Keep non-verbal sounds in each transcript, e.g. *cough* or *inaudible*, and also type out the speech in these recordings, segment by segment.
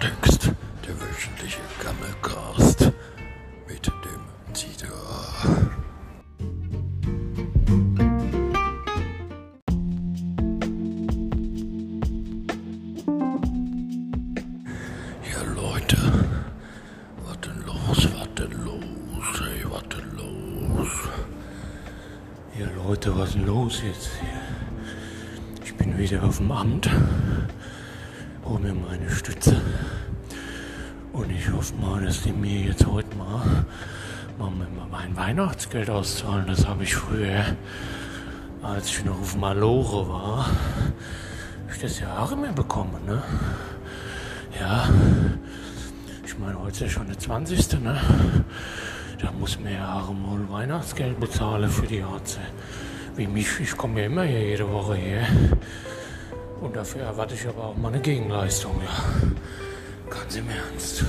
Klartext, der wöchentliche Gammelcast mit dem Dieter. Ja Leute, was denn los, was denn los, ey, was denn los? Ja Leute, was denn los jetzt? Ich bin wieder auf dem Amt, hol mir meine Stütze und ich hoffe mal, dass die mir jetzt heute mal, mal mein Weihnachtsgeld auszahlen. Das habe ich früher, als ich noch auf Malore war, ich das ja auch immer bekommen, ne? Ja, ich meine, heute ist ja schon der 20. Ne? Da muss man ja auch mal Weihnachtsgeld bezahlen für die Arze. Wie mich, ich komme ja immer hier jede Woche her. Und dafür erwarte ich aber auch mal eine Gegenleistung, ja. Ganz im Ernst.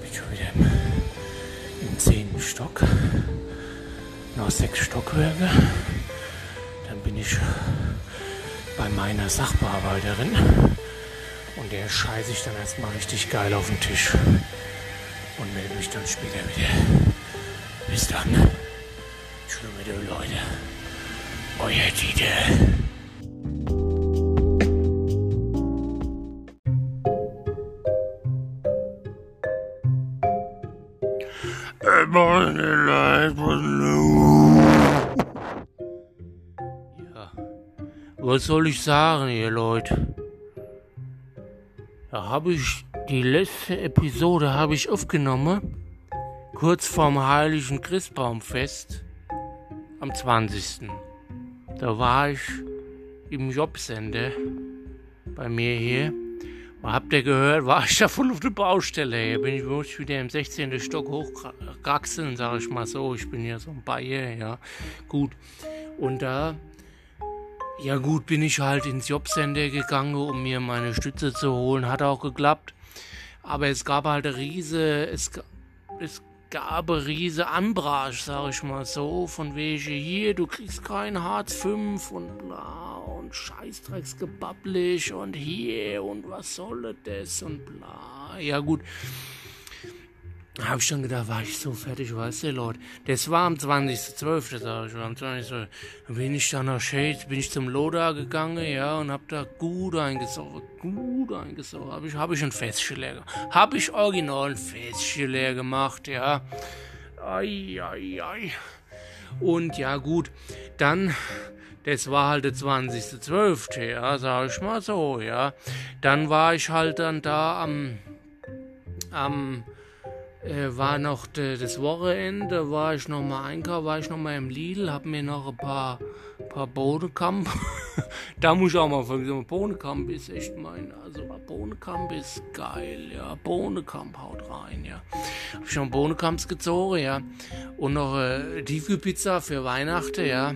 Bin schon wieder im, im zehnten Stock. Noch sechs Stockwerke. Dann bin ich bei meiner Sachbearbeiterin. Und der scheiße ich dann erstmal richtig geil auf den Tisch. Und melde mich dann später wieder. Bis dann. Den Leute. Euer Dieter. Ja. Was soll ich sagen, ihr Leute? Da habe ich die letzte Episode habe ich aufgenommen. Kurz vorm heiligen Christbaumfest am 20. Da war ich im Jobcenter bei mir hier. Habt ihr gehört, war ich da voll auf der Baustelle. Hier bin ich wirklich wieder im 16. Stock hochgewachsen, sag ich mal so. Ich bin ja so ein Bayer, ja. Gut. Und da, ja gut, bin ich halt ins Jobcenter gegangen, um mir meine Stütze zu holen. Hat auch geklappt. Aber es gab halt eine riese, es, es gab eine riese Anbrage, sag ich mal so, von welche hier, du kriegst kein Hartz V und bla und Scheißdrecksgebabblich und hier und was soll das und bla. Ja gut. Da hab ich schon gedacht, war ich so fertig, weißt du, Leute. Das war am 20.12., sag ich, am 20.12. Dann bin ich dann nach Shades, bin ich zum Loda gegangen, ja, und hab da gut eingesoffen, gut eingesoffen. Hab ich, hab ich ein Festchen leer gemacht. Hab ich original ein Festchen leer gemacht, ja. Ei, ei, ei. Und ja, gut, dann, das war halt der 20.12., ja, sag ich mal so, ja. Dann war ich halt dann da am, am, äh, war noch de, das Wochenende, war ich noch mal einkaufen, war ich noch mal im Lidl, hab mir noch ein paar, paar Bohnenkamp. *laughs* *laughs* da muss ich auch mal sagen, Bohnenkamp ist echt mein, also Bohnenkamp ist geil, ja. Bohnenkamp haut rein, ja. Hab schon Bohnenkamps gezogen, ja. Und noch äh, Tiefkühlpizza für Weihnachten, ja.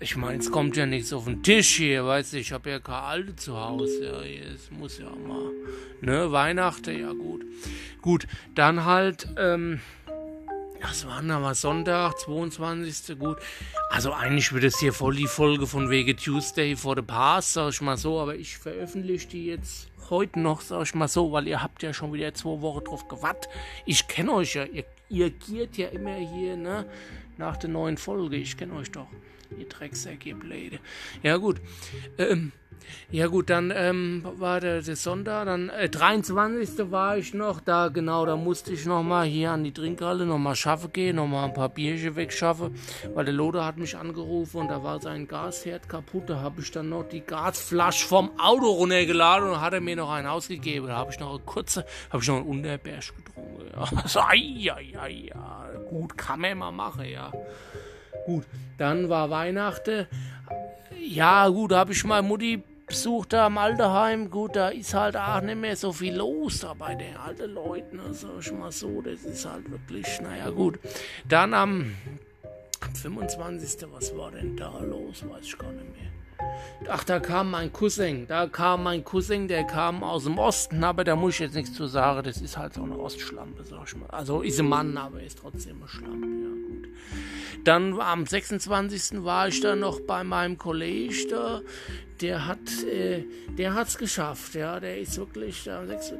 Ich meine, es kommt ja nichts auf den Tisch hier, weißt du, ich habe ja keine Alte zu Hause, ja. Es muss ja mal, ne, Weihnachten, ja gut. Gut, dann halt, ähm, das war mal Sonntag, 22. Gut. Also eigentlich wird es hier voll die Folge von Wege Tuesday for the Past, sag ich mal so, aber ich veröffentliche die jetzt heute noch, sag ich mal so, weil ihr habt ja schon wieder zwei Wochen drauf gewartet. Ich kenne euch ja, ihr, ihr giert ja immer hier, ne, nach der neuen Folge. Ich kenne euch doch. Ihr Drecksack, ihr Bläde. Ja gut. Ähm, ja gut, dann ähm, war der, der Sonntag, dann äh, 23. war ich noch, da genau, da musste ich noch mal hier an die Trinkhalle noch mal schaffen gehen, noch mal ein paar Bierchen wegschaffen, weil der Loder hat mich angerufen und da war sein Gasherd kaputt, da habe ich dann noch die Gasflasche vom Auto runtergeladen und hat er mir noch einen ausgegeben, da habe ich noch eine kurze, habe ich noch einen Unterberg getrunken, ja, so, ai, ai, ai, ja, gut, kann man mal machen, ja. Gut, dann war Weihnachten. Ja, gut, da habe ich meine Mutti besucht da am Alterheim. Gut, da ist halt auch nicht mehr so viel los da bei den alten Leuten. Also ich mal so, das ist halt wirklich, naja, gut. Dann am 25. Was war denn da los? Weiß ich gar nicht mehr. Ach, da kam mein Cousin. Da kam mein Cousin, der kam aus dem Osten, aber da muss ich jetzt nichts zu sagen. Das ist halt so eine Ostschlampe, sag ich mal. Also ist ein Mann, aber ist trotzdem eine Schlampe, ja gut. Dann am 26. war ich dann noch bei meinem Kollege da. Der hat, äh, der hat's geschafft, ja. Der ist wirklich,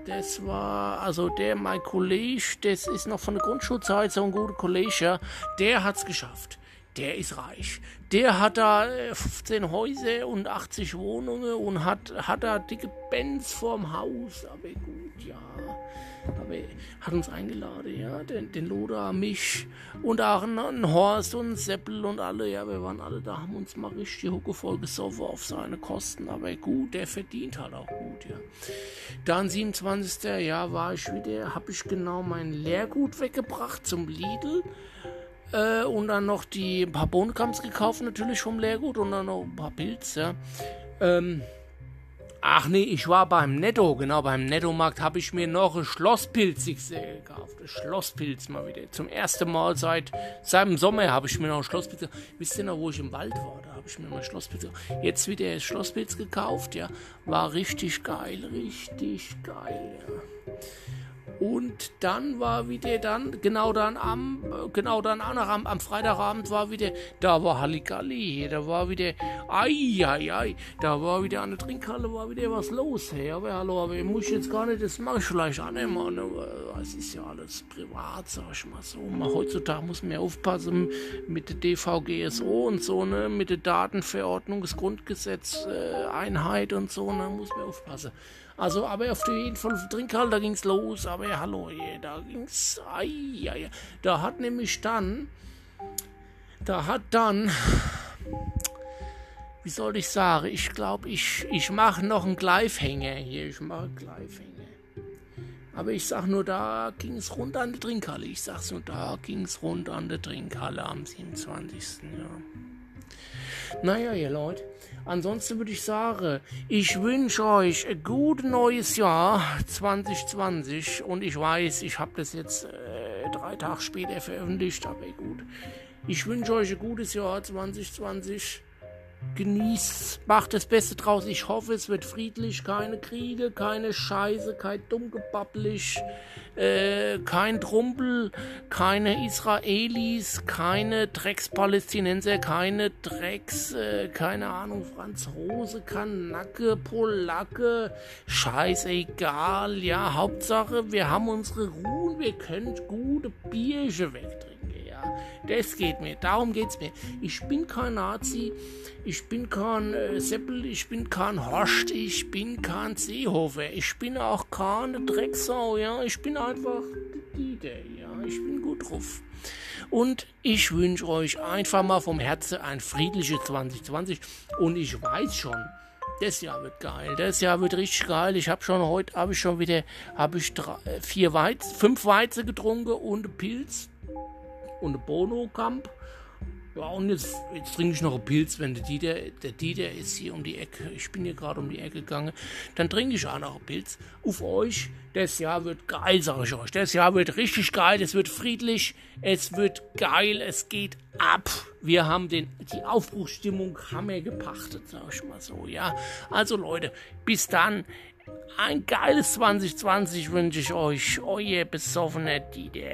das war, also der, mein Kollege, das ist noch von der Grundschulzeit so ein guter Kollege, ja. Der hat's geschafft der ist reich. Der hat da 15 äh, Häuser und 80 Wohnungen und hat, hat da dicke Benz vorm Haus. Aber gut, ja. Aber hat uns eingeladen, ja. Den, den Loder, mich und auch einen Horst und einen Seppel und alle. Ja, wir waren alle da, haben uns mal richtig huckevoll gesoffen auf seine Kosten. Aber gut, der verdient halt auch gut, ja. Dann 27. Jahr war ich wieder, habe ich genau mein Lehrgut weggebracht zum Lidl. Äh, und dann noch die ein paar Bohnenkamps gekauft, natürlich vom Leergut und dann noch ein paar Pilze. Ähm, ach nee, ich war beim Netto, genau, beim Nettomarkt habe ich mir noch ein Schlosspilz gekauft. Ein Schlosspilz mal wieder. Zum ersten Mal seit, seit dem Sommer habe ich mir noch ein Schlosspilz gekauft. Wisst ihr noch, wo ich im Wald war? Da habe ich mir mal Schlosspilz gekauft. Jetzt wieder ein Schlosspilz gekauft, ja. War richtig geil, richtig geil, ja. Und dann war wieder dann, genau dann am, genau dann auch noch am, am Freitagabend war wieder, da war Halligalli, da war wieder, ai, ai, ai, da war wieder an der Trinkhalle, war wieder was los, hey, aber hallo, aber ich muss jetzt gar nicht, das mache ich vielleicht annehmen, aber es ist ja alles privat, sag ich mal so. Mal heutzutage muss man ja aufpassen mit der DVGSO und so, ne, mit der Datenverordnung, das Grundgesetz, äh, Einheit und so, ne, muss man aufpassen. Also, aber auf jeden Fall auf Trinkhalle, da ging's los, aber ja, hallo, da ging's, ai, ai, da hat nämlich dann, da hat dann, wie soll ich sagen, ich glaube, ich, ich mache noch einen Gleifhänger hier, ich mache Gleifhänger. Aber ich sag nur, da ging es rund an der Trinkhalle. Ich sag's nur, da ging es rund an der Trinkhalle am 27. Ja. Naja, ihr Leute. Ansonsten würde ich sagen, ich wünsche euch ein gutes neues Jahr 2020 und ich weiß, ich habe das jetzt äh, drei Tage später veröffentlicht, aber gut. Ich wünsche euch ein gutes Jahr 2020 genießt, macht das Beste draus. Ich hoffe, es wird friedlich, keine Kriege, keine Scheiße, kein Dummgebabblich, äh, kein Trumpel, keine Israelis, keine Dreckspalästinenser, keine Drecks, äh, keine Ahnung, Franzose, Kanacke, Polacke, scheißegal, ja, Hauptsache, wir haben unsere Ruhe, wir können gute Bierchen wegtrinken. Das geht mir, darum geht's mir. Ich bin kein Nazi, ich bin kein äh, Seppel, ich bin kein Horst, ich bin kein Seehofer, ich bin auch keine Drecksau, ja. Ich bin einfach Dieter, ja. Ich bin gut drauf. Und ich wünsche euch einfach mal vom Herzen ein friedliches 2020. Und ich weiß schon, das Jahr wird geil. Das Jahr wird richtig geil. Ich habe schon heute, habe ich schon wieder, habe ich drei, vier Weiz, fünf Weizen getrunken und Pilz und ein Bono-Kamp. Ja, und jetzt, jetzt trinke ich noch einen Pilz, wenn der Dieter, der Dieter ist hier um die Ecke, ich bin hier gerade um die Ecke gegangen, dann trinke ich auch noch einen Pilz. Auf euch, das Jahr wird geil, sage ich euch. Das Jahr wird richtig geil, es wird friedlich, es wird geil, es geht ab. Wir haben den, die Aufbruchsstimmung haben wir gepachtet, sag ich mal so, ja. Also Leute, bis dann. Ein geiles 2020 wünsche ich euch. Euer besoffener Dieter.